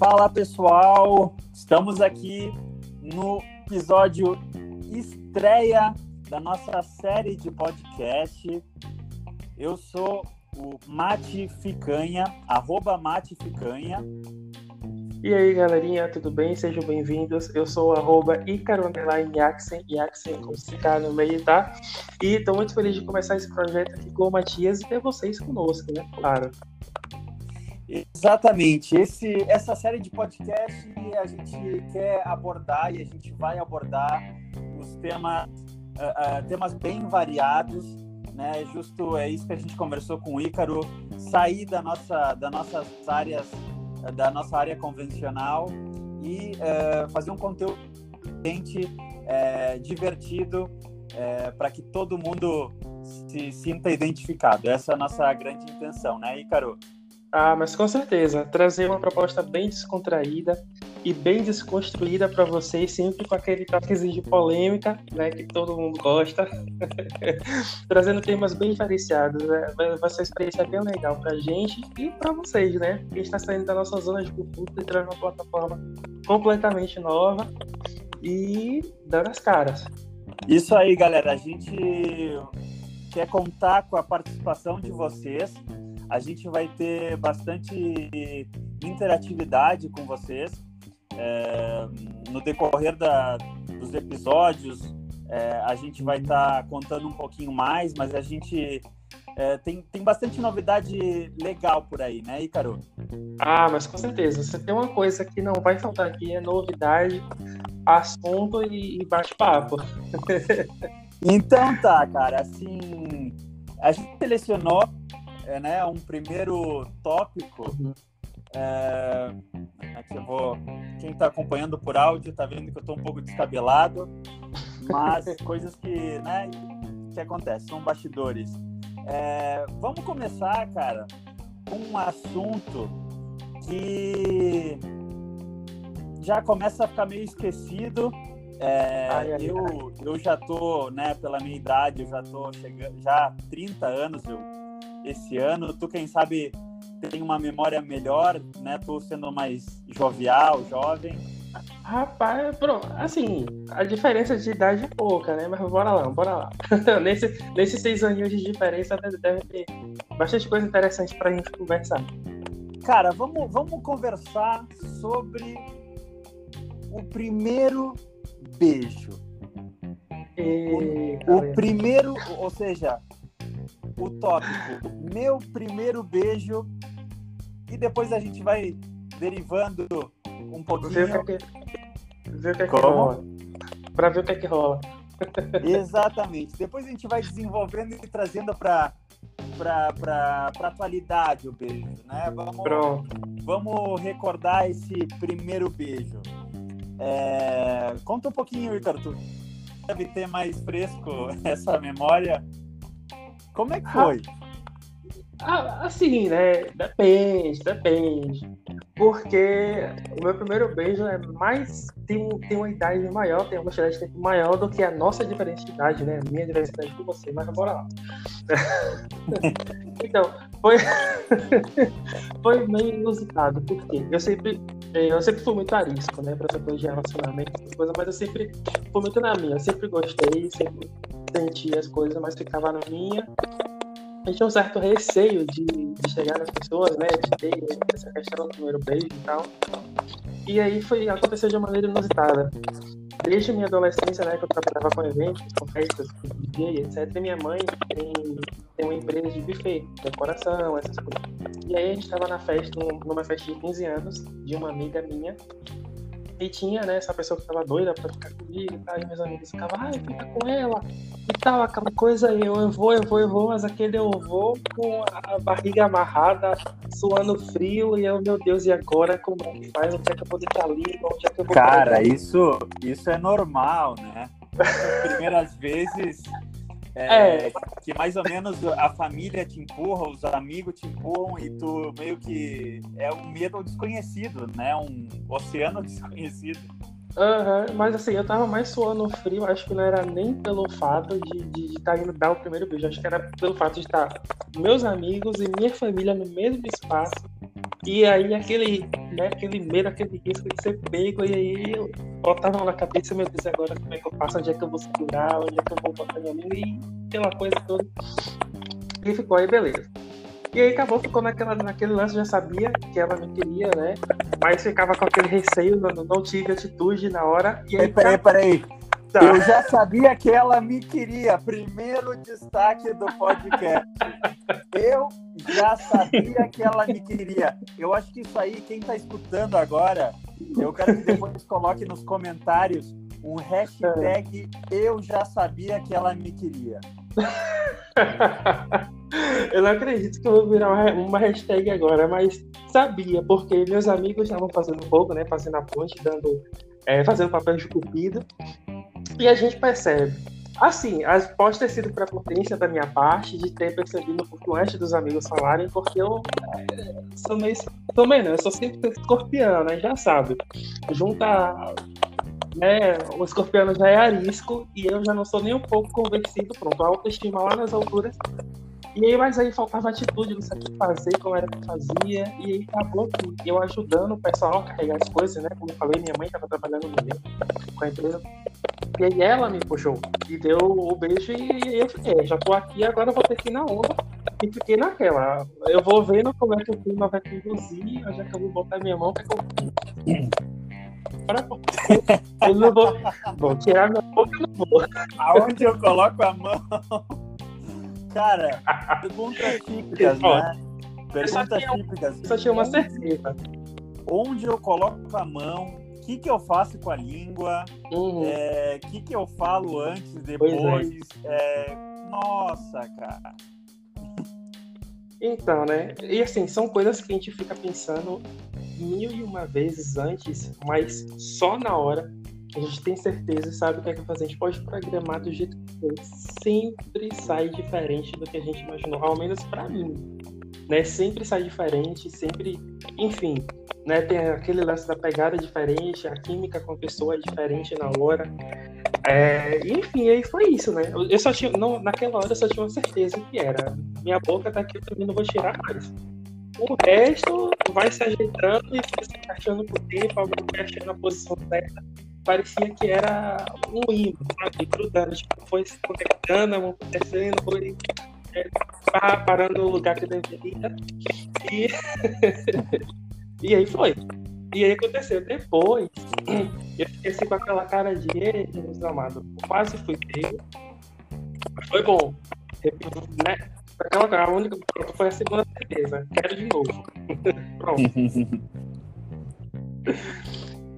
Fala pessoal, estamos aqui no episódio estreia da nossa série de podcast. Eu sou o Mate Ficanha, arroba Mate Ficanha. E aí, galerinha, tudo bem? Sejam bem-vindos. Eu sou o arroba Icaro Underline Yaxen, Yaxen com CK no meio, tá? E estou muito feliz de começar esse projeto aqui com o Matias e ter vocês conosco, né? Claro. Exatamente. Esse, essa série de podcast a gente quer abordar e a gente vai abordar os temas, uh, uh, temas bem variados, né? Justo é isso que a gente conversou com o Ícaro, sair da nossa, das nossas áreas, da nossa área convencional e uh, fazer um conteúdo divertido para que todo mundo se sinta identificado. Essa é a nossa grande intenção, né, Ícaro? Ah, mas com certeza. Trazer uma proposta bem descontraída e bem desconstruída para vocês, sempre com aquele toquezinho de polêmica, né, que todo mundo gosta. Trazendo temas bem diferenciados. Né? Vai ser uma experiência bem legal para gente e para vocês, né? Gente está saindo da nossa zona de conforto, entrando numa plataforma completamente nova e dando as caras. Isso aí, galera. A gente quer contar com a participação de vocês a gente vai ter bastante interatividade com vocês é, no decorrer da, dos episódios. É, a gente vai estar tá contando um pouquinho mais, mas a gente é, tem, tem bastante novidade legal por aí, né, Ícaro? Ah, mas com certeza. Você tem uma coisa que não vai faltar aqui, é novidade, assunto e, e bate-papo. então tá, cara, assim, a gente selecionou né, um primeiro tópico. É, aqui eu vou. Quem está acompanhando por áudio está vendo que eu estou um pouco descabelado, mas coisas que, né, que acontecem, são bastidores. É, vamos começar, cara, com um assunto que já começa a ficar meio esquecido. É, ai, ai, eu, ai. eu já tô, né, pela minha idade, eu já tô chegando, já há 30 anos eu esse ano. Tu, quem sabe, tem uma memória melhor, né? Tu sendo mais jovial, jovem. Rapaz, pronto, assim, a diferença de idade é pouca, né? Mas bora lá, bora lá. Nesse, nesses seis aninhos de diferença deve ter bastante coisa interessante pra gente conversar. Cara, vamos, vamos conversar sobre o primeiro beijo. E... O, o primeiro, ou seja, o tópico Meu Primeiro Beijo e depois a gente vai derivando um pouquinho. Ver o que é que, ver o que, é que rola. Pra ver o que é que rola. Exatamente. Depois a gente vai desenvolvendo e trazendo para para atualidade o beijo, né? Vamos, Pronto. vamos recordar esse primeiro beijo. É... Conta um pouquinho, Ricardo. Tu deve ter mais fresco essa memória como é que foi? Ah, assim, né? Depende, depende. Porque o meu primeiro beijo é mais. Tem, tem uma idade maior, tem uma quantidade de tempo maior do que a nossa diferença de idade, né? A minha diferença de idade com você, mas bora lá. então, foi. foi meio inusitado, porque eu sempre. Eu sempre fui muito arisco, né? Pra essa coisa de relacionamento, coisas, mas eu sempre fui muito na minha. Eu sempre gostei, sempre senti as coisas, mas ficava na minha a gente tinha um certo receio de, de chegar nas pessoas, né? De ter essa questão do primeiro beijo e tal. E aí foi, aconteceu de uma maneira inusitada. Desde minha adolescência, né, que eu trabalhava com eventos, com festas, DJ, etc., minha mãe tem, tem uma empresa de buffet, decoração, essas coisas. E aí a gente estava na festa, numa festa de 15 anos, de uma amiga minha, e tinha, né, essa pessoa que tava doida pra ficar comigo e tal, e meus amigos ficavam, ai, fica com ela e tal, aquela coisa, eu, eu vou, eu vou, eu vou, mas aquele eu vou com a barriga amarrada, suando frio, e eu, meu Deus, e agora como é que faz? Onde é que eu vou deixar ali? Onde é que eu vou Cara, isso, isso é normal, né? As primeiras vezes é, é, que mais ou menos a família te empurra, os amigos te empurram e tu meio que é um medo desconhecido, né? Um oceano desconhecido. Uhum, mas assim, eu tava mais suando frio, acho que não era nem pelo fato de estar tá indo dar o primeiro beijo, acho que era pelo fato de estar tá meus amigos e minha família no mesmo espaço E aí aquele, né, aquele medo, aquele risco de ser pego, e aí eu botava na cabeça, meu Deus, agora como é que eu faço, onde é que eu vou segurar, onde é que eu vou botar minha língua, e aquela coisa toda. E ficou aí, beleza. E aí acabou, ficou naquela, naquele lance, já sabia que ela me queria, né? Mas ficava com aquele receio, não, não tive atitude na hora. E aí, peraí, peraí. Tá. Eu já sabia que ela me queria. Primeiro destaque do podcast. Eu já sabia que ela me queria. Eu acho que isso aí, quem está escutando agora, eu quero que depois coloque nos comentários um hashtag Eu já sabia que ela me queria. eu não acredito que eu vou virar uma hashtag agora, mas sabia, porque meus amigos estavam fazendo fogo, né? Fazendo a ponte, dando, é, fazendo papel de cupido. E a gente percebe. Assim, pode ter sido prepotência da minha parte de ter percebido um pouco antes dos amigos falarem, porque eu sou meio. Sou meio não, eu sou sempre escorpião, né? Já sabe. Junta. Né, o escorpião já é arisco e eu já não sou nem um pouco convencido. Pronto, a autoestima lá nas alturas e aí, mas aí faltava atitude, não sabia fazer, como era que fazia. E aí acabou que eu ajudando o pessoal a carregar as coisas, né? Como eu falei, minha mãe estava trabalhando no meio com a empresa. E aí ela me puxou e deu o beijo e eu fiquei, é, já tô aqui, agora vou ter que ir na onda. E fiquei naquela. Eu vou vendo como é que o clima vai conduzir, já que eu vou botar minha mão, que é eu não vou, vou tirar minha boca, eu não vou. Aonde eu coloco a mão? Cara, perguntas típicas, né? Perguntas típicas. Só tinha uma certeza. Onde eu coloco a mão? O que, que eu faço com a língua? O uhum. é, que, que eu falo antes, é. depois? É. É, nossa, cara. Então, né? E assim, são coisas que a gente fica pensando mil e uma vezes antes, mas só na hora a gente tem certeza e sabe o que é que fazer. A gente pode programar do jeito que for. Sempre sai diferente do que a gente imaginou. Ao menos para mim. Né? Sempre sai diferente, sempre. Enfim, né? Tem aquele lance da pegada diferente, a química com a pessoa é diferente na hora. É, enfim, aí foi isso, né? Eu só tinha. Não, naquela hora eu só tinha uma certeza que era. Minha boca tá aqui, eu também não vou tirar mais. O resto vai se ajeitando e vai se encaixando por tempo, alguém achando na posição certa parecia que era um imã, sabe? Grudando, tipo, foi se conectando, acontecendo, foi é, parando no lugar que deveria. E, e aí foi. E aí aconteceu. Depois, eu fiquei assim com aquela cara de Jesus amado. Quase fui pego. Mas foi bom. Né? Aquela, a única, foi a segunda certeza. Quero de novo. Pronto.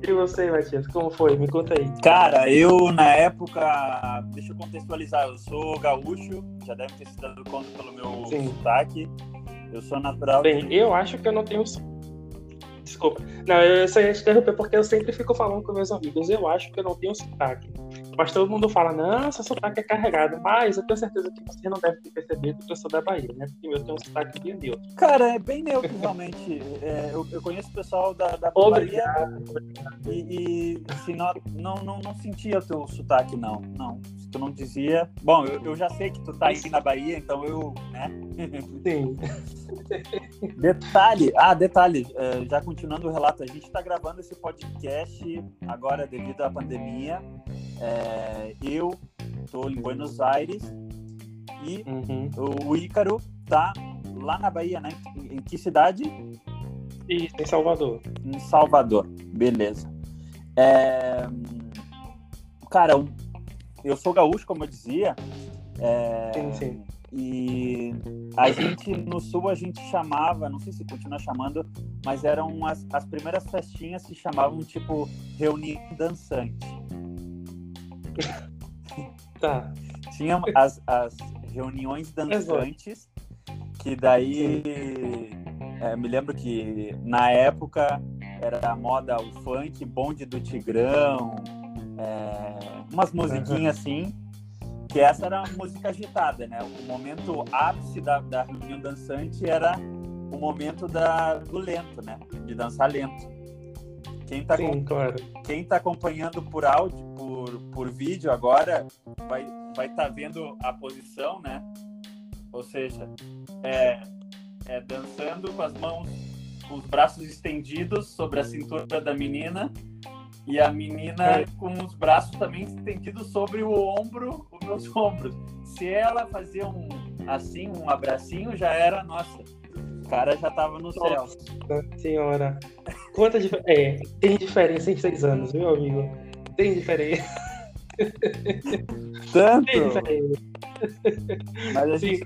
E você, Matias, como foi? Me conta aí. Cara, eu na época, deixa eu contextualizar, eu sou gaúcho, já deve ter se dado conta pelo meu Sim. sotaque. Eu sou natural. Bem, de... eu acho que eu não tenho Desculpa. Não, eu só ia te interromper porque eu sempre fico falando com meus amigos. Eu acho que eu não tenho sotaque. Mas todo mundo fala, não, seu sotaque é carregado. Mas eu tenho certeza que você não deve ter percebido que eu sou da Bahia, né? Porque eu tenho um sotaque bem neutro. Cara, é bem neutro, realmente. É, eu, eu, conheço o pessoal da, da Bahia e, e assim, não, não, não, não sentia o teu sotaque, não. Não. Se tu não dizia. Bom, eu, eu já sei que tu tá aí na Bahia, então eu. né? Sim. detalhe, ah, detalhe, é, já continuando o relato, a gente está gravando esse podcast agora devido à pandemia. É, eu estou em Buenos Aires e uhum. o Ícaro tá lá na Bahia, né? Em que cidade? Isso, em Salvador. Em Salvador, beleza. É... Cara, eu sou gaúcho, como eu dizia. É... Sim, sim. E a gente, no sul, a gente chamava, não sei se continua chamando, mas eram as, as primeiras festinhas se chamavam, tipo, reunião dançante. Tá. Tinha as, as reuniões dançantes, que daí é, me lembro que na época era a moda o funk, bonde do Tigrão, é, umas musiquinhas assim que essa era a música agitada, né? O momento ápice da, da reunião dançante era o momento da, do lento, né? De dançar lento. Quem está claro. quem tá acompanhando por áudio, por, por vídeo agora, vai vai estar tá vendo a posição, né? Ou seja, é, é dançando com as mãos os braços estendidos sobre a cintura da menina e a menina é. com os braços também estendidos sobre o ombro, os meus ombros. Se ela fazia um assim, um abracinho, já era, nossa, o cara já tava no nossa céu. senhora. Quanta dif é, tem diferença em seis anos, meu amigo? Tem diferença. Tanto. Tem diferença. Mas a gente,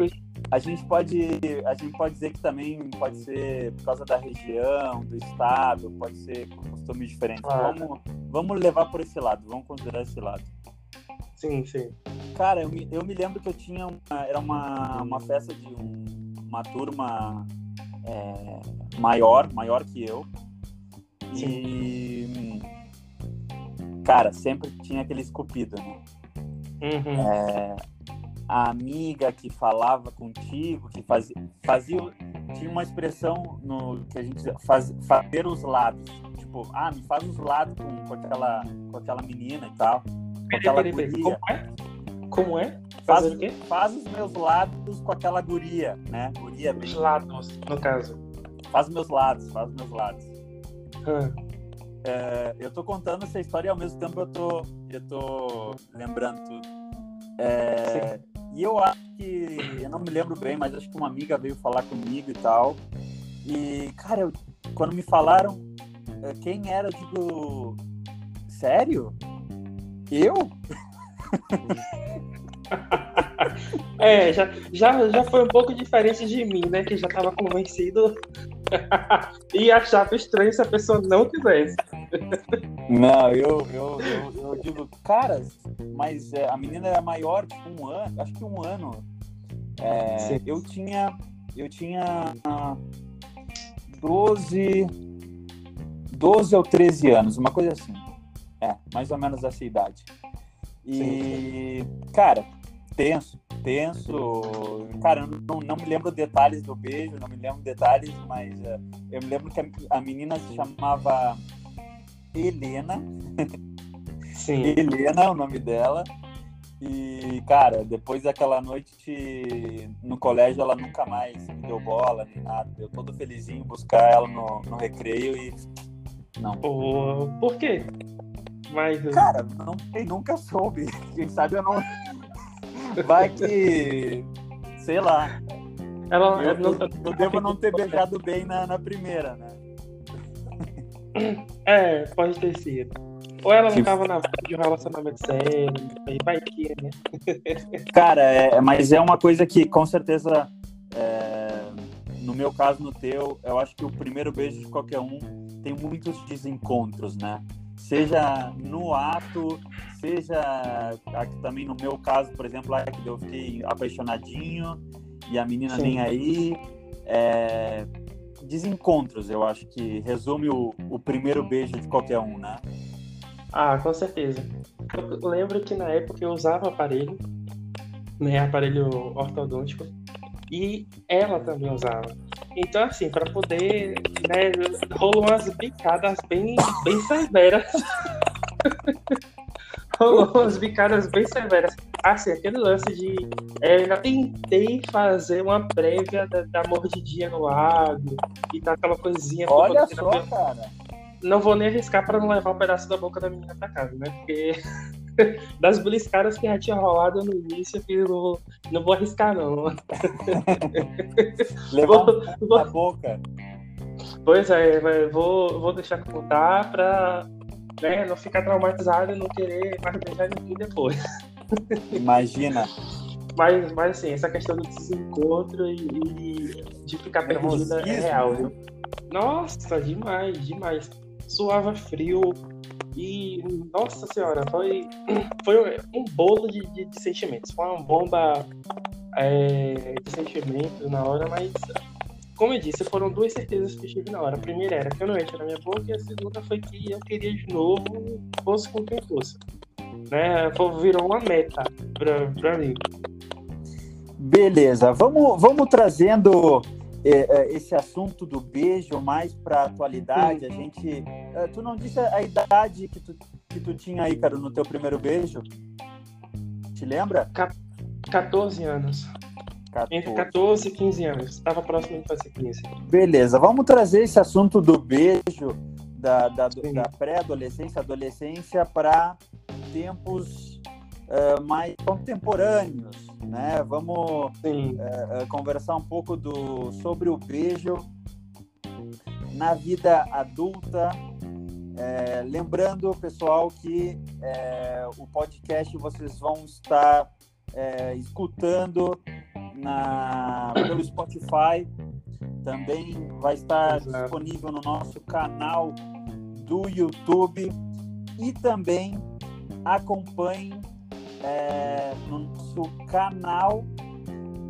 a gente pode a gente pode dizer que também pode ser por causa da região, do estado, pode ser costumes diferentes. Vamos, vamos levar por esse lado, vamos considerar esse lado. Sim, sim. Cara, eu me, eu me lembro que eu tinha uma, era uma, uma festa de um, uma turma é, maior, maior que eu. Sim. E cara, sempre tinha aquele esculpido, né? Uhum. É, a amiga que falava contigo, que fazia, fazia tinha uma expressão no que a gente faz, fazer os lados, tipo, ah, me faz os lados com, com aquela com aquela menina e tal, com aquela peraí, peraí, Como é? Como é? Faz, o quê? faz os meus lados com aquela guria, né? Guria. Os lados, no caso. Faz meus lados, faz meus lados. Hum. É, eu tô contando essa história e ao mesmo tempo eu tô, eu tô lembrando tudo. É, e eu acho que, eu não me lembro bem, mas acho que uma amiga veio falar comigo e tal. E, cara, eu, quando me falaram eh, quem era, eu digo, sério? Eu? é, já, já, já foi um pouco diferente de mim, né? Que já estava convencido e achava estranho se a pessoa não tivesse. Não, eu, eu, eu, eu digo, cara, mas é, a menina era maior, tipo um ano, acho que um ano. É, eu tinha. Eu tinha 12. 12 ou 13 anos, uma coisa assim. É, mais ou menos essa idade. E, cara, tenso, tenso. Cara, não, não me lembro detalhes do beijo, não me lembro detalhes, mas uh, eu me lembro que a, a menina se chamava Helena. Sim. Helena é o nome dela. E, cara, depois daquela noite no colégio, ela nunca mais me deu bola nem nada. Eu todo felizinho buscar ela no, no recreio e. Não. Oh, por quê? Mas. Cara, não nunca soube. Quem sabe eu não. Vai que. Sei lá. Ela, eu, eu, eu devo não ter beijado bem na, na primeira, né? É, pode ter sido. Ou ela não tava na de um relacionamento sério, aí vai que, né? Cara, é, mas é uma coisa que com certeza, é, no meu caso, no teu, eu acho que o primeiro beijo de qualquer um tem muitos desencontros, né? Seja no ato, seja também no meu caso, por exemplo, lá que eu fiquei apaixonadinho e a menina Sim. nem aí. É, desencontros, eu acho que resume o, o primeiro beijo de qualquer um, né? Ah, com certeza. Eu lembro que na época eu usava aparelho, né, aparelho ortodôntico, e ela também usava. Então, assim, para poder, né, rolou umas bicadas bem, bem severas. rolou umas bicadas bem severas. Assim, aquele lance de. É, eu tentei fazer uma prévia da, da mordidinha no lago e tá aquela coisinha. Olha só, cara. Não vou nem arriscar para não levar um pedaço da boca da menina pra casa, né? Porque das beliscadas que já tinha rolado no início, eu não, não vou arriscar, não. Levar vou, a boca. Pois é, vou, vou deixar contar pra né, não ficar traumatizado e não querer mais beijar ninguém depois. Imagina. Mas, mas assim, essa questão do desencontro e, e de ficar perdida é real, viu? Nossa, demais, demais. Suava frio e, nossa senhora, foi, foi um bolo de, de, de sentimentos. Foi uma bomba é, de sentimentos na hora, mas como eu disse, foram duas certezas que eu tive na hora. A primeira era que eu não ia tirar minha boca, e a segunda foi que eu queria de novo, fosse com quem fosse. Né? Virou uma meta pra, pra mim. Beleza, vamos, vamos trazendo é, esse assunto do beijo mais para atualidade. A gente, é, tu não disse a idade que tu, que tu tinha aí, cara, no teu primeiro beijo? Te lembra? 14 anos. 14. Entre 14 e 15 anos. Estava próximo de fazer 15. Beleza, vamos trazer esse assunto do beijo da, da, da pré-adolescência, adolescência, para tempos uh, mais contemporâneos, né? Vamos uh, conversar um pouco do, sobre o beijo na vida adulta. É, lembrando, pessoal, que é, o podcast vocês vão estar é, escutando na, pelo Spotify. Também vai estar Exato. disponível no nosso canal do YouTube e também acompanhe é, no nosso canal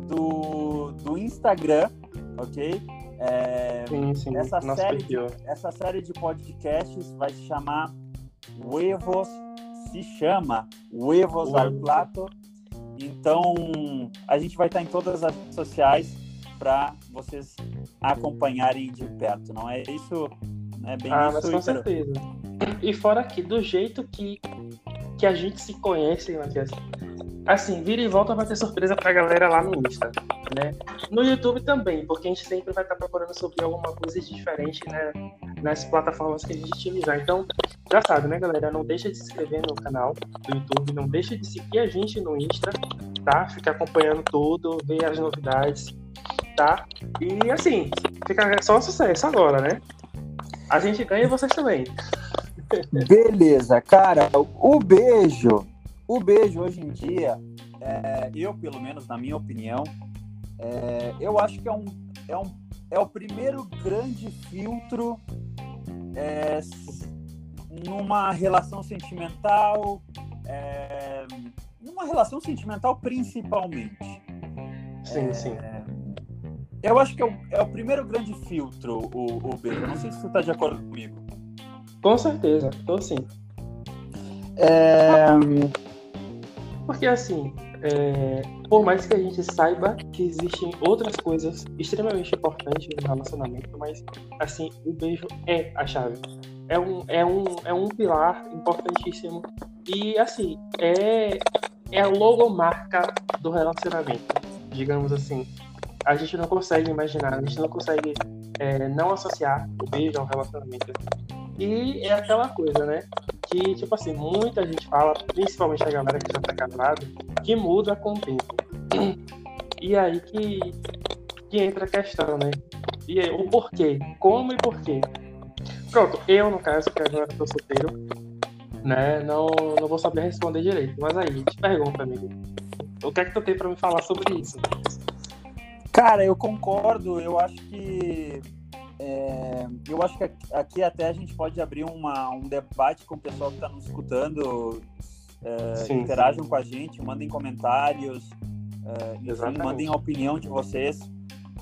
do, do Instagram, ok? É, sim, sim. Essa, série, de, essa série de podcasts vai se chamar Huevos, se chama Huevos al Plato. Então, a gente vai estar em todas as redes sociais para vocês acompanharem de perto, não é isso? É bem ah, isso, mas com certeza. E fora que, do jeito que, que a gente se conhece, Matias, assim, vira e volta vai ter surpresa pra galera lá no Insta, né? No YouTube também, porque a gente sempre vai estar procurando sobre alguma coisa diferente, né? Nas plataformas que a gente utilizar. Então, já sabe, né, galera? Não deixa de se inscrever no canal do YouTube, não deixa de seguir a gente no Insta, tá? Fica acompanhando tudo, ver as novidades, tá? E assim, fica só sucesso agora, né? A gente ganha e vocês também. Beleza, cara. O beijo, o beijo hoje em dia, é, eu pelo menos na minha opinião, é, eu acho que é um, é um é o primeiro grande filtro é, numa relação sentimental, é, numa relação sentimental principalmente. Sim, é, sim. Eu acho que é o, é o primeiro grande filtro, o, o beijo. Não sei se você está de acordo comigo. Com certeza, tô sim. É... Porque assim, é... por mais que a gente saiba que existem outras coisas extremamente importantes no relacionamento, mas assim, o beijo é a chave. É um, é um, é um pilar importantíssimo. E assim, é, é a logomarca do relacionamento, digamos assim. A gente não consegue imaginar, a gente não consegue é, não associar o beijo ao relacionamento. E é aquela coisa, né? Que, tipo assim, muita gente fala, principalmente a galera que já tá casada, que muda com o tempo. E aí que, que entra a questão, né? E aí, o porquê? Como e porquê? Pronto, eu, no caso, que agora tô solteiro, né? Não, não vou saber responder direito. Mas aí, te pergunta, amigo. O que é que tu tem pra me falar sobre isso? Cara, eu concordo. Eu acho que é, eu acho que aqui até a gente pode abrir uma, um debate com o pessoal que está nos escutando. Sim, interajam sim. com a gente, mandem comentários, é, enfim, mandem a opinião de vocês.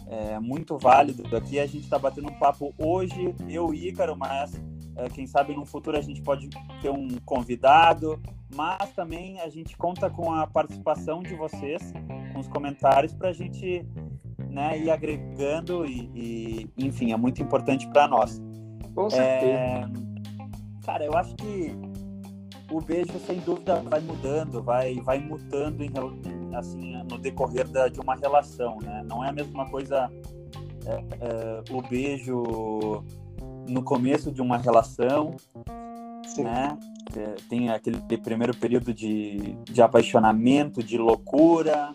É muito válido. Aqui a gente está batendo um papo hoje, eu e Ícaro, mas é, quem sabe no futuro a gente pode ter um convidado. Mas também a gente conta com a participação de vocês, com os comentários, para a gente né, ir agregando e, e enfim, é muito importante para nós. Com certeza. É, cara, eu acho que o beijo, sem dúvida, vai mudando, vai, vai mutando em, assim, no decorrer da, de uma relação, né? Não é a mesma coisa é, é, o beijo no começo de uma relação, Sim. né? É, tem aquele primeiro período de, de apaixonamento, de loucura,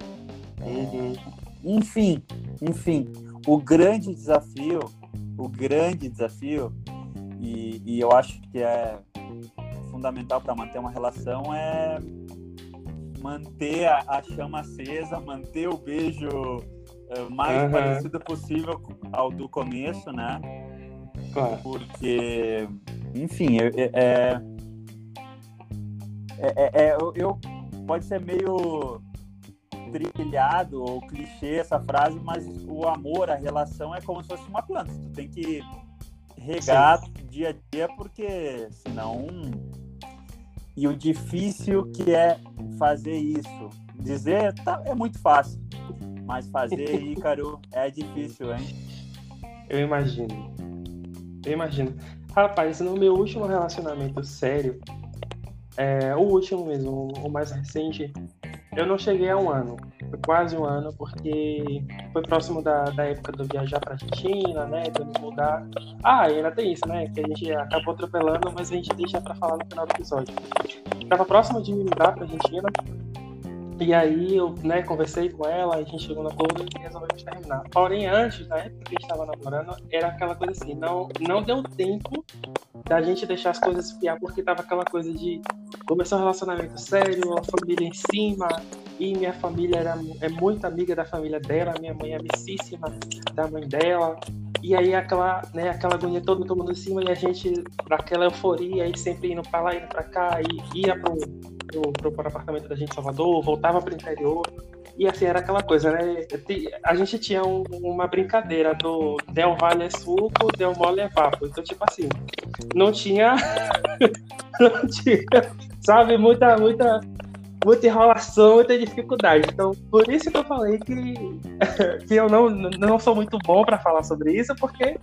uhum. Enfim, enfim, o grande desafio, o grande desafio, e, e eu acho que é fundamental para manter uma relação é manter a, a, chama acesa, manter o beijo é, mais uhum. parecido possível ao do começo, né? Claro. Porque, enfim, é, é, é, é eu, eu, pode ser meio trilhado ou clichê essa frase, mas o amor, a relação é como se fosse uma planta. Tu tem que regar Sim. dia a dia, porque senão. E o difícil que é fazer isso. Dizer tá, é muito fácil, mas fazer, Ícaro, é difícil, hein? Eu imagino. Eu imagino. Rapaz, no meu último relacionamento sério, é, o último mesmo, o mais recente, eu não cheguei a um ano. Foi quase um ano, porque foi próximo da, da época eu viajar pra Argentina, né? De me mudar. Ah, ainda tem isso, né? Que a gente acabou atropelando, mas a gente deixa pra falar no final do episódio. Tava próximo de me mudar pra Argentina. E aí eu, né, conversei com ela, a gente chegou na acordo e resolvemos terminar. Porém, antes, na época que a gente estava namorando, era aquela coisa assim, não, não deu tempo da gente deixar as coisas esfriar, porque tava aquela coisa de começar um relacionamento sério, a família em cima, e minha família era, é muito amiga da família dela, minha mãe é amicíssima da mãe dela, e aí aquela, né, aquela agonia todo mundo em cima, e a gente, naquela euforia, e sempre indo para lá, indo para cá, e ia pro, pro, pro, pro apartamento da gente em Salvador, voltava pro interior, e assim, era aquela coisa, né? A gente tinha um, uma brincadeira do Del Valle é suco, Del Mole é vapo. Então, tipo assim, não tinha. não tinha, sabe, muita, muita, muita enrolação, muita dificuldade. Então, por isso que eu falei que, que eu não, não sou muito bom para falar sobre isso, porque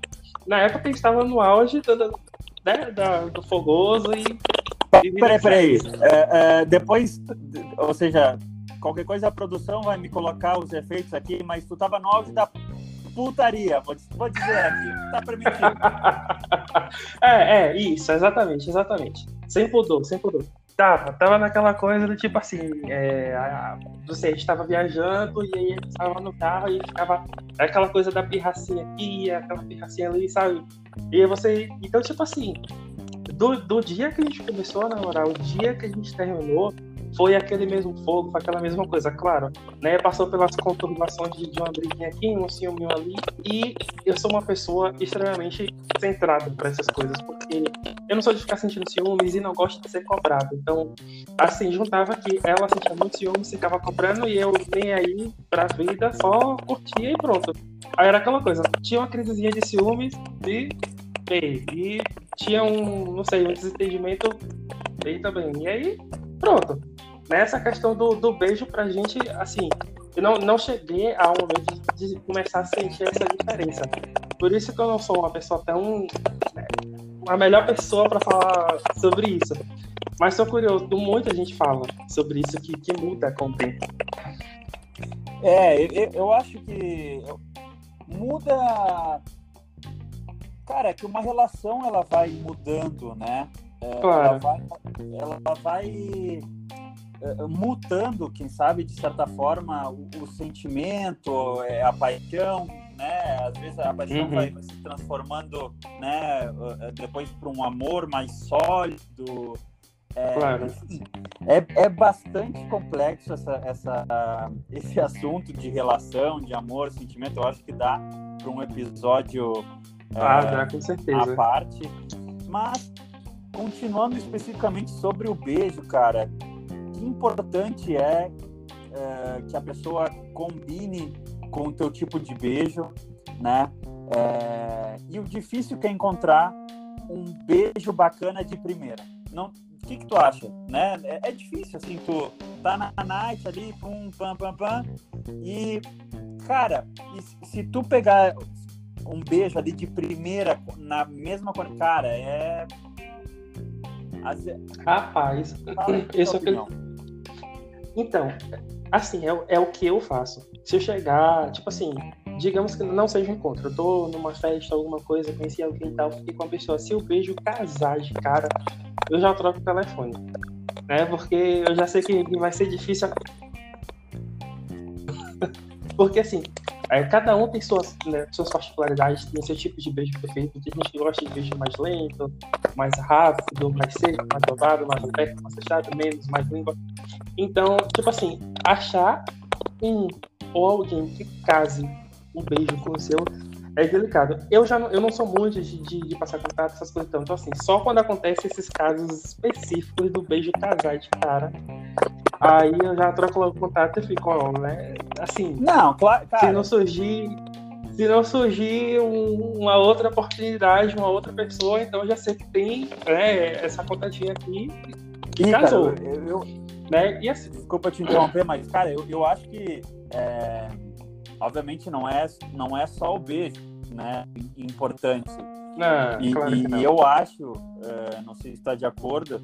na época a gente estava no auge do, né, do fogoso e. Peraí, peraí. É, é, depois, ou seja, qualquer coisa a produção vai me colocar os efeitos aqui, mas tu tava no auge da putaria, vou, vou dizer aqui, tá permitido. é, é, isso, exatamente, exatamente. Sem pudor, sem pudor. Tava, tava naquela coisa do tipo assim, é, a, você estava viajando e aí estava no carro e ficava aquela coisa da pirracinha aqui, aquela pirracinha ali, sabe? E você, então tipo assim, do, do dia que a gente começou a namorar, o dia que a gente terminou, foi aquele mesmo fogo, foi aquela mesma coisa, claro, né? Passou pelas conturbações de, de uma briguinha aqui, um ciúme ali, e eu sou uma pessoa extremamente centrada para essas coisas, porque eu não sou de ficar sentindo ciúmes e não gosto de ser cobrado. Então, assim, juntava que ela sentia muito ciúmes, ficava cobrando e eu nem aí pra vida, só curtia e pronto. Aí era aquela coisa, tinha uma crisezinha de ciúmes e, e, e tinha um, não sei, um desentendimento e aí, pronto nessa questão do, do beijo pra gente, assim, eu não, não cheguei ao momento de começar a sentir essa diferença. Por isso que eu não sou uma pessoa tão. Né, a melhor pessoa para falar sobre isso. Mas sou curioso, muita gente fala sobre isso que, que muda com o tempo. É, eu, eu acho que muda. Cara, é que uma relação ela vai mudando, né? É, claro. Ela vai, ela vai eh, mutando, quem sabe, de certa forma, o, o sentimento, é, a paixão, né? Às vezes a paixão uhum. vai se transformando, né? Eh, depois para um amor mais sólido. É, claro. é, é bastante complexo essa, essa, esse assunto de relação, de amor, sentimento. Eu acho que dá para um episódio ah, é, dá, com certeza. à parte. Mas, continuando especificamente sobre o beijo, cara, que importante é, é, que a pessoa combine com o teu tipo de beijo, né? É, e o difícil que é encontrar um beijo bacana de primeira. Não, o que, que tu acha, né? É, é, difícil assim, tu tá na night ali, pum, pam, pam, pam, e cara, e se tu pegar um beijo ali de primeira na mesma cara, é Rapaz, isso é que então, assim, é, é, o que eu faço. Se eu chegar, tipo assim, digamos que não seja um encontro, eu tô numa festa, alguma coisa, conheci alguém e tal, fiquei com a pessoa, se eu vejo casar de cara, eu já troco o telefone. Né? Porque eu já sei que vai ser difícil. Porque assim, é, cada um tem suas, né, suas particularidades, tem seu tipo de beijo preferido. Tem gente que gosta de beijo mais lento, mais rápido, mais seco, mais dovado, mais aberto, mais fechado, menos, mais língua. Então, tipo assim, achar um ou alguém que case um beijo com o seu é delicado. Eu já não, eu não sou muito de, de, de passar contato, essas coisas. Então, então, assim, só quando acontece esses casos específicos do beijo casar de cara, aí eu já troco logo contato e fico, ó, né? Assim. Não, claro. Se não surgir. Se não surgir um, uma outra oportunidade, uma outra pessoa, então já sei que tem né, essa contatinha aqui e casou. Cara, eu, eu, né? E assim, desculpa te interromper, mas, cara, eu, eu acho que. É, obviamente não é, não é só o beijo, né? Importante. Não, e, claro e eu acho, uh, não sei se está de acordo,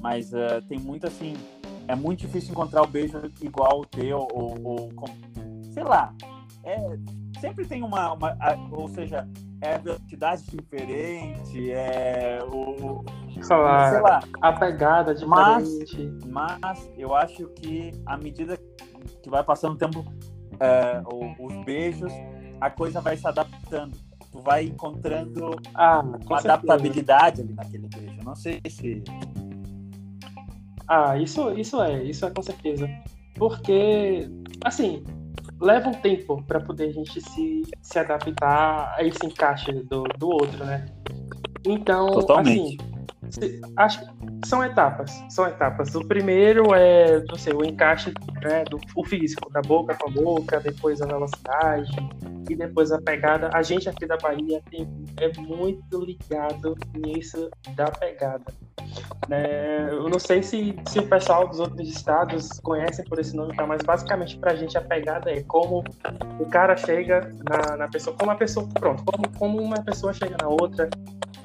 mas uh, tem muito assim. É muito difícil encontrar o beijo igual o teu, ou, ou sei lá. É, sempre tem uma, uma, ou seja, é velocidade diferente, é o. Sei lá, sei lá. a pegada diferente. Mas, mas eu acho que à medida que vai passando o tempo, é, os beijos, a coisa vai se adaptando. Tu vai encontrando ah, uma adaptabilidade ali naquele beijo. Não sei se. Ah, isso, isso é, isso é com certeza. Porque, assim, leva um tempo para poder a gente se, se adaptar a esse encaixe do, do outro, né? Então, Totalmente. assim, acho que são etapas, são etapas. O primeiro é, não sei, o encaixe né, do o físico, da boca com a boca, depois a velocidade e depois a pegada. A gente aqui da Bahia tem, é muito ligado nisso da pegada. É, eu não sei se, se o pessoal dos outros estados conhecem por esse nome, tá? mas basicamente pra gente a pegada é como o cara chega na, na pessoa, como a pessoa, pronto, como, como uma pessoa chega na outra,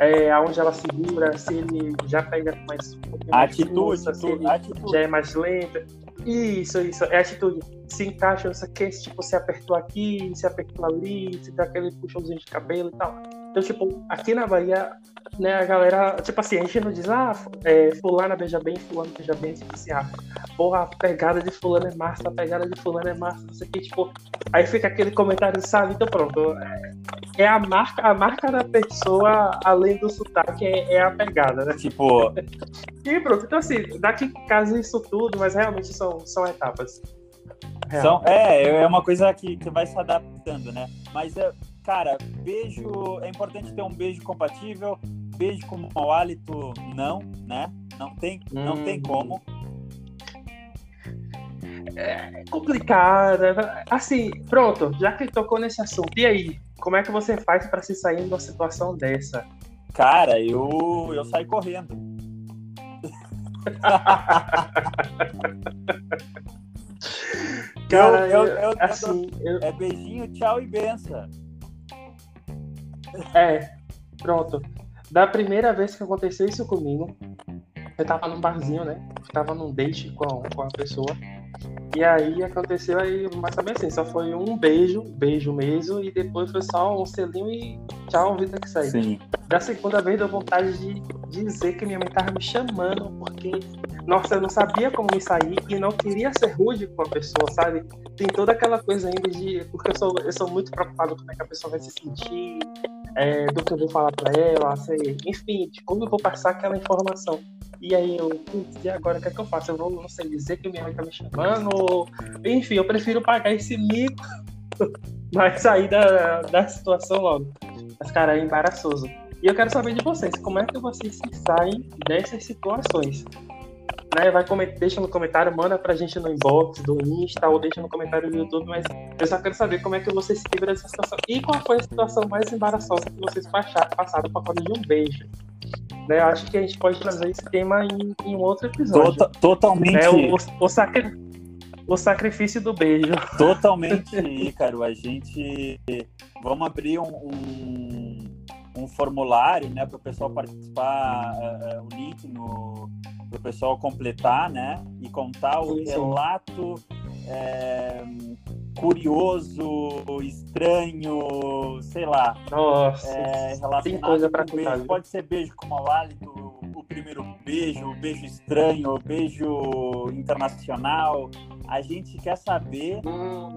é, aonde ela segura, se ele já pega mais um mais atitude, força, se ele atitude. já é mais lenta. Isso, isso, é atitude. Se encaixa, não sei o que, tipo, se apertou aqui, se apertou ali, se dá aquele puxãozinho de cabelo e tal. Então, tipo, aqui na Bahia, né, a galera, tipo assim, a gente não diz, ah, é, fulana beija bem, fulano beija bem, tipo assim, ah, porra, a pegada de fulano é massa, a pegada de fulano é massa, não sei o que, tipo, aí fica aquele comentário, sabe, então pronto, é, é a marca, a marca da pessoa, além do sotaque, é, é a pegada, né? Tipo... e pronto, então assim, daqui casa isso tudo, mas realmente são, são etapas. São, é, é uma coisa que, que vai se adaptando, né? Mas é, cara, beijo. É importante ter um beijo compatível. Beijo com mau hálito, não, né? Não tem, não hum. tem como. É complicado. Assim, pronto, já que tocou nesse assunto, e aí? Como é que você faz para se sair de uma situação dessa? Cara, eu, eu saio correndo. Cara, eu, eu, eu, assim, eu... é beijinho, tchau e benção. É, pronto. Da primeira vez que aconteceu isso comigo, eu tava num barzinho, né? Eu tava num date com a, com a pessoa. E aí aconteceu aí, mas também assim, só foi um beijo, beijo mesmo, e depois foi só um selinho e tchau, vida que saiu. Sim. Da segunda vez deu vontade de dizer que minha mãe tava me chamando, porque, nossa, eu não sabia como me sair e não queria ser rude com a pessoa, sabe? Tem toda aquela coisa ainda de. Porque eu sou, eu sou muito preocupado com como é que a pessoa vai se sentir, é, do que eu vou falar para ela, sei, enfim, de como eu vou passar aquela informação. E aí eu, putz, e agora o que é que eu faço? Eu vou, não sei, dizer que minha mãe tá me chamando, ou... enfim, eu prefiro pagar esse mico, mas sair da, da situação logo. Mas, cara, é embaraçoso. E eu quero saber de vocês, como é que vocês se saem dessas situações? Né, vai comentar, deixa no comentário, manda pra gente no inbox do Insta ou deixa no comentário do YouTube, mas eu só quero saber como é que vocês se livram dessa situação e qual foi a situação mais embaraçosa que vocês passaram por causa de um beijo. Né, eu acho que a gente pode trazer esse tema em, em um outro episódio. Tota, totalmente. É, o, o, sacri... o sacrifício do beijo. Totalmente, Ícaro. A gente. Vamos abrir um, um, um formulário né, para o pessoal participar, uh, uh, o link no, para o pessoal completar, né? E contar o relato é, curioso, estranho, sei lá. Nossa, é, tem coisa para contar. Pode ser beijo com mau hálito, o primeiro beijo, o beijo estranho, o beijo internacional. A gente quer saber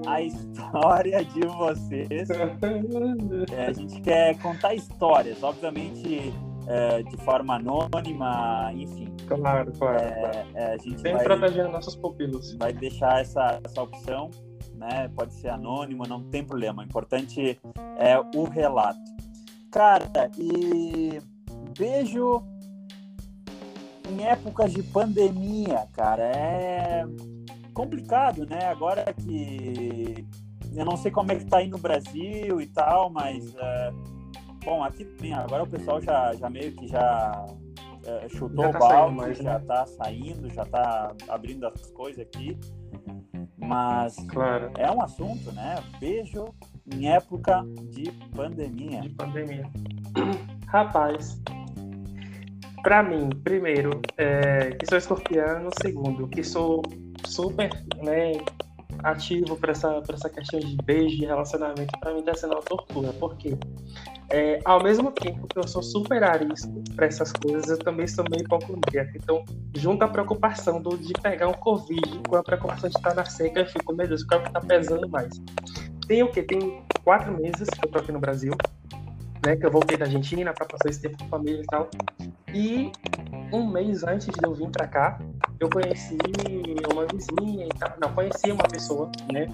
a história de vocês. É, a gente quer contar histórias, obviamente é, de forma anônima, enfim. Claro, claro. É, é, a gente Sempre vai, protegendo nossos pupilos. Vai deixar essa, essa opção, né? Pode ser anônimo, não tem problema. O importante é o relato. Cara, e beijo em épocas de pandemia, cara, é complicado, né? Agora que eu não sei como é que tá aí no Brasil e tal, mas é, Bom, aqui tem, agora o pessoal já, já meio que já é, chutou já tá o balde, mais, já né? tá saindo, já tá abrindo as coisas aqui. Mas claro. é um assunto, né? Beijo em época de pandemia. De pandemia. Rapaz, Para mim, primeiro, é, que sou escorpiano, segundo, que sou super né, ativo para essa, essa questão de beijo, de relacionamento, para mim está sendo uma tortura. Por quê? É, ao mesmo tempo que eu sou super arisco para essas coisas, eu também sou meio hipocondríaco. Então, junto a preocupação do, de pegar um Covid com a preocupação de estar na seca, eu fico, meu Deus, o que está pesando mais? Tem o quê? Tem quatro meses que eu tô aqui no Brasil, né? Que eu voltei da Argentina para passar esse tempo com a família e tal. E um mês antes de eu vir para cá, eu conheci uma vizinha e tal. Não, conheci uma pessoa, né?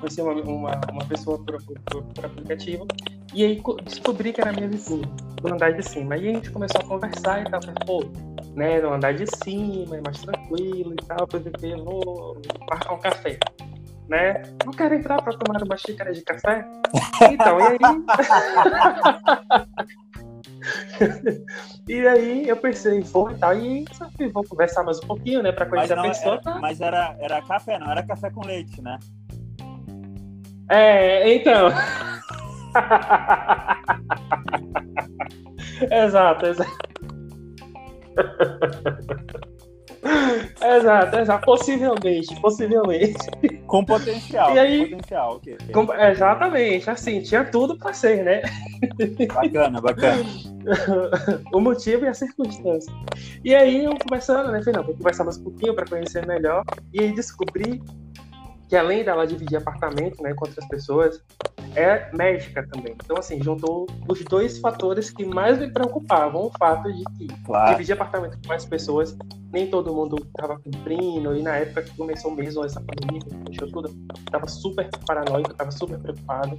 Conheci uma, uma, uma pessoa por, por, por aplicativo e aí descobri que era minha vizinha, no andar de cima. Aí a gente começou a conversar e tal. Falei, pô, né, no andar de cima, é mais tranquilo e tal. Eu vou marcar um café. Né? Não quero entrar para tomar uma xícara de café? Então, e aí? e aí eu pensei, vou e tal, e vou conversar mais um pouquinho, né, para conhecer não, a pessoa. Era, tá? Mas era, era café, não era café com leite, né? É, então. exato, exato. exato, exato. Possivelmente, possivelmente. Com potencial. E aí, potencial, okay. com, exatamente, assim, tinha tudo para ser, né? Bacana, bacana. o motivo e a circunstância. E aí eu conversando, né? Falei, não, vou conversar mais um pouquinho para conhecer melhor. E aí descobri que além dela dividir apartamento né, com outras pessoas, é médica também. Então, assim, juntou os dois fatores que mais me preocupavam. O fato de que claro. dividir apartamento com mais pessoas, nem todo mundo estava cumprindo, e na época que começou mesmo essa pandemia, que fechou tudo, estava super paranoico, estava super preocupado.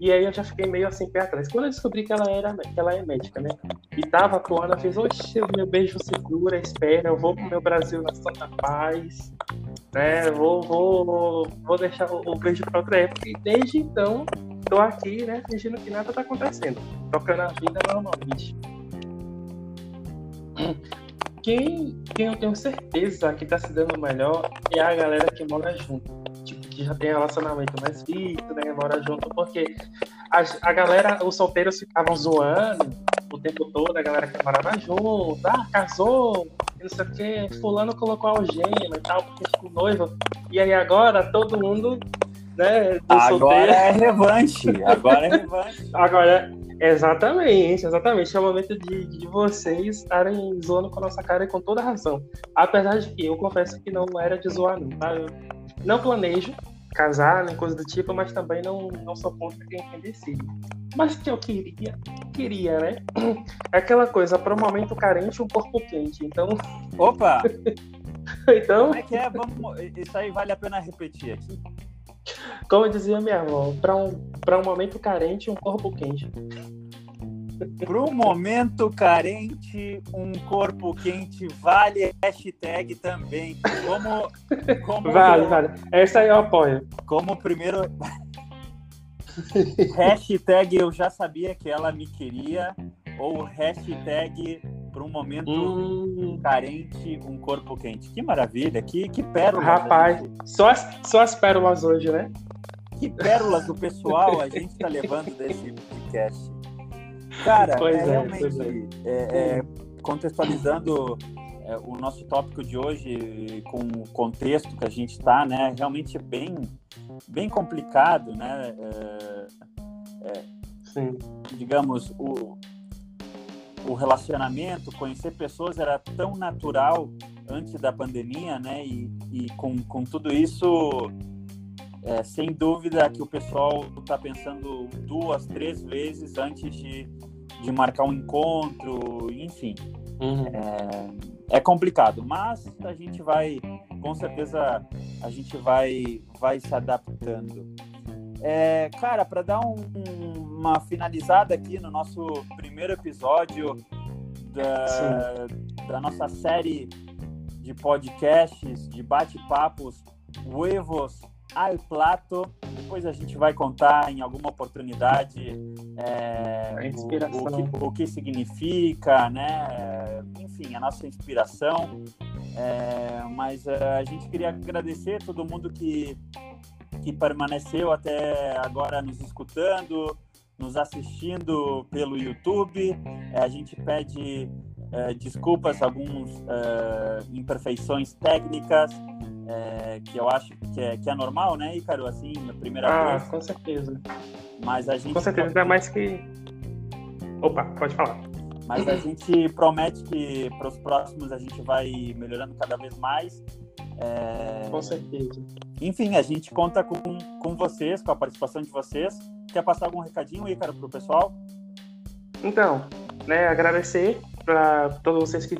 E aí eu já fiquei meio assim pé atrás. Quando eu descobri que ela era que ela é médica, né? E tava atuando, ela fez, oxe, meu beijo segura, espera, eu vou pro meu Brasil na Santa Paz, né? Vou, vou, vou deixar o, o beijo pra outra época. E desde então, tô aqui, né, fingindo que nada tá acontecendo. Tocando a vida normalmente. Quem, quem eu tenho certeza que tá se dando melhor é a galera que mora junto que já tem relacionamento mais visto, né? Mora junto, porque a, a galera, os solteiros ficavam zoando o tempo todo, a galera que morava junto, ah, casou, não sei o que, fulano colocou algema e tal, porque ficou noivo. E aí agora todo mundo, né? Agora é relevante, agora é relevante. agora Exatamente, exatamente. É o momento de, de vocês estarem zoando com a nossa cara e com toda razão. Apesar de que eu confesso que não era de zoar, não, tá? Eu não planejo casar, nem coisa do tipo, mas também não, não sou contra quem, quem decide. Mas que eu queria, queria, né? É aquela coisa, para um momento carente, um corpo quente. Então. Opa! então. Como é que é? Vamos... Isso aí vale a pena repetir aqui. Como dizia minha avó, para um, um momento carente, um corpo quente. Para um momento carente, um corpo quente vale hashtag também. Como, como vale, vale. Essa aí eu apoio. Como primeiro hashtag eu já sabia que ela me queria ou hashtag para um momento hum. carente, um corpo quente. Que maravilha, que, que pérolas. Rapaz, só as, só as pérolas hoje, né? Que pérolas do pessoal a gente está levando desse podcast. Cara, pois é, é realmente, é. É, contextualizando é, o nosso tópico de hoje com o contexto que a gente está, né, realmente bem, bem complicado, né? Sim. Digamos, o, o relacionamento, conhecer pessoas era tão natural antes da pandemia, né? E, e com, com tudo isso, é, sem dúvida que o pessoal está pensando duas, três vezes antes de, de marcar um encontro, enfim. Uhum. É, é, complicado, mas a gente vai, com certeza, a gente vai, vai se adaptando. É, cara, para dar um, um, uma finalizada aqui no nosso primeiro episódio da, da nossa série de podcasts, de bate-papos, Huevos al Plato. Depois a gente vai contar em alguma oportunidade é, o, o, que, o, que, significa, né? Enfim, a nossa inspiração. É, mas é, a gente queria agradecer a todo mundo que, que permaneceu até agora nos escutando, nos assistindo pelo YouTube. É, a gente pede uh, desculpas, algumas imperfeições técnicas, uh, que eu acho que é, que é normal, né, Ícaro? Assim, na primeira ah, vez. com certeza. Mas a gente. Com certeza, ainda mais que. Opa, pode falar. Mas a gente promete que para os próximos a gente vai melhorando cada vez mais. É... Com certeza. Enfim, a gente conta com, com vocês, com a participação de vocês. Quer passar algum recadinho, Ícaro, para o pessoal? Então, né, agradecer para todos vocês que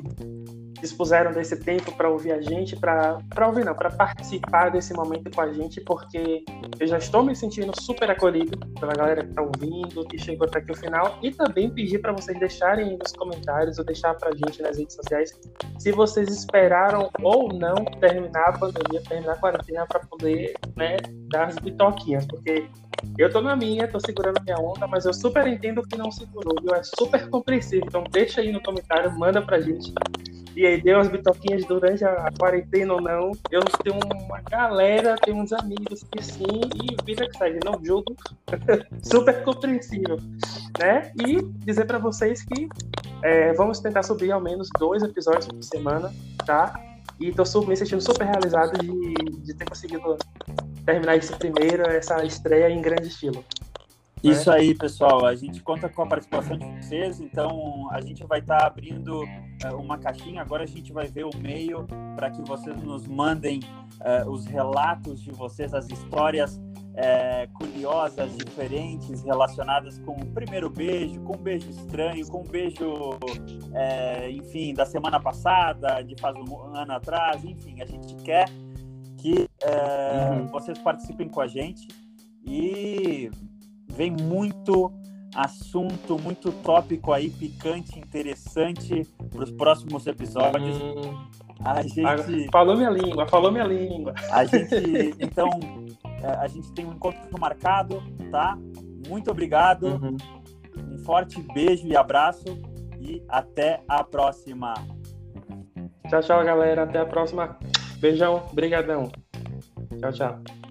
dispuseram desse tempo para ouvir a gente, para ouvir não, para participar desse momento com a gente, porque eu já estou me sentindo super acolhido pela galera que está ouvindo, que chegou até aqui o final, e também pedir para vocês deixarem nos comentários ou deixar para a gente nas redes sociais se vocês esperaram ou não terminar a pandemia, terminar a quarentena para poder né, dar as bitoquinhas, porque eu tô na minha, tô segurando minha onda, mas eu super entendo que não segurou, viu? É super compreensível. Então deixa aí no comentário, manda pra gente e aí deu umas bitoquinhas durante a quarentena ou não. Eu tenho uma galera, tenho uns amigos que sim, e vida que segue, não jogo super compreensível, né? E dizer para vocês que é, vamos tentar subir ao menos dois episódios por semana, tá? E tô me sentindo super realizado de, de ter conseguido terminar esse primeiro, essa estreia em grande estilo. Né? Isso aí, pessoal. A gente conta com a participação de vocês, então a gente vai estar tá abrindo uh, uma caixinha. Agora a gente vai ver o meio para que vocês nos mandem uh, os relatos de vocês, as histórias uh, curiosas, diferentes, relacionadas com o primeiro beijo, com um beijo estranho, com um beijo, enfim, da semana passada, de faz um ano atrás. Enfim, a gente quer que uhum. vocês participem com a gente e vem muito assunto, muito tópico aí, picante, interessante para os próximos episódios. Hum, a gente... Falou minha língua, falou minha língua. A gente, então, é, a gente tem um encontro marcado, tá? Muito obrigado. Uhum. Um forte beijo e abraço e até a próxima. Tchau, tchau, galera. Até a próxima. Beijão. Brigadão. Tchau, tchau.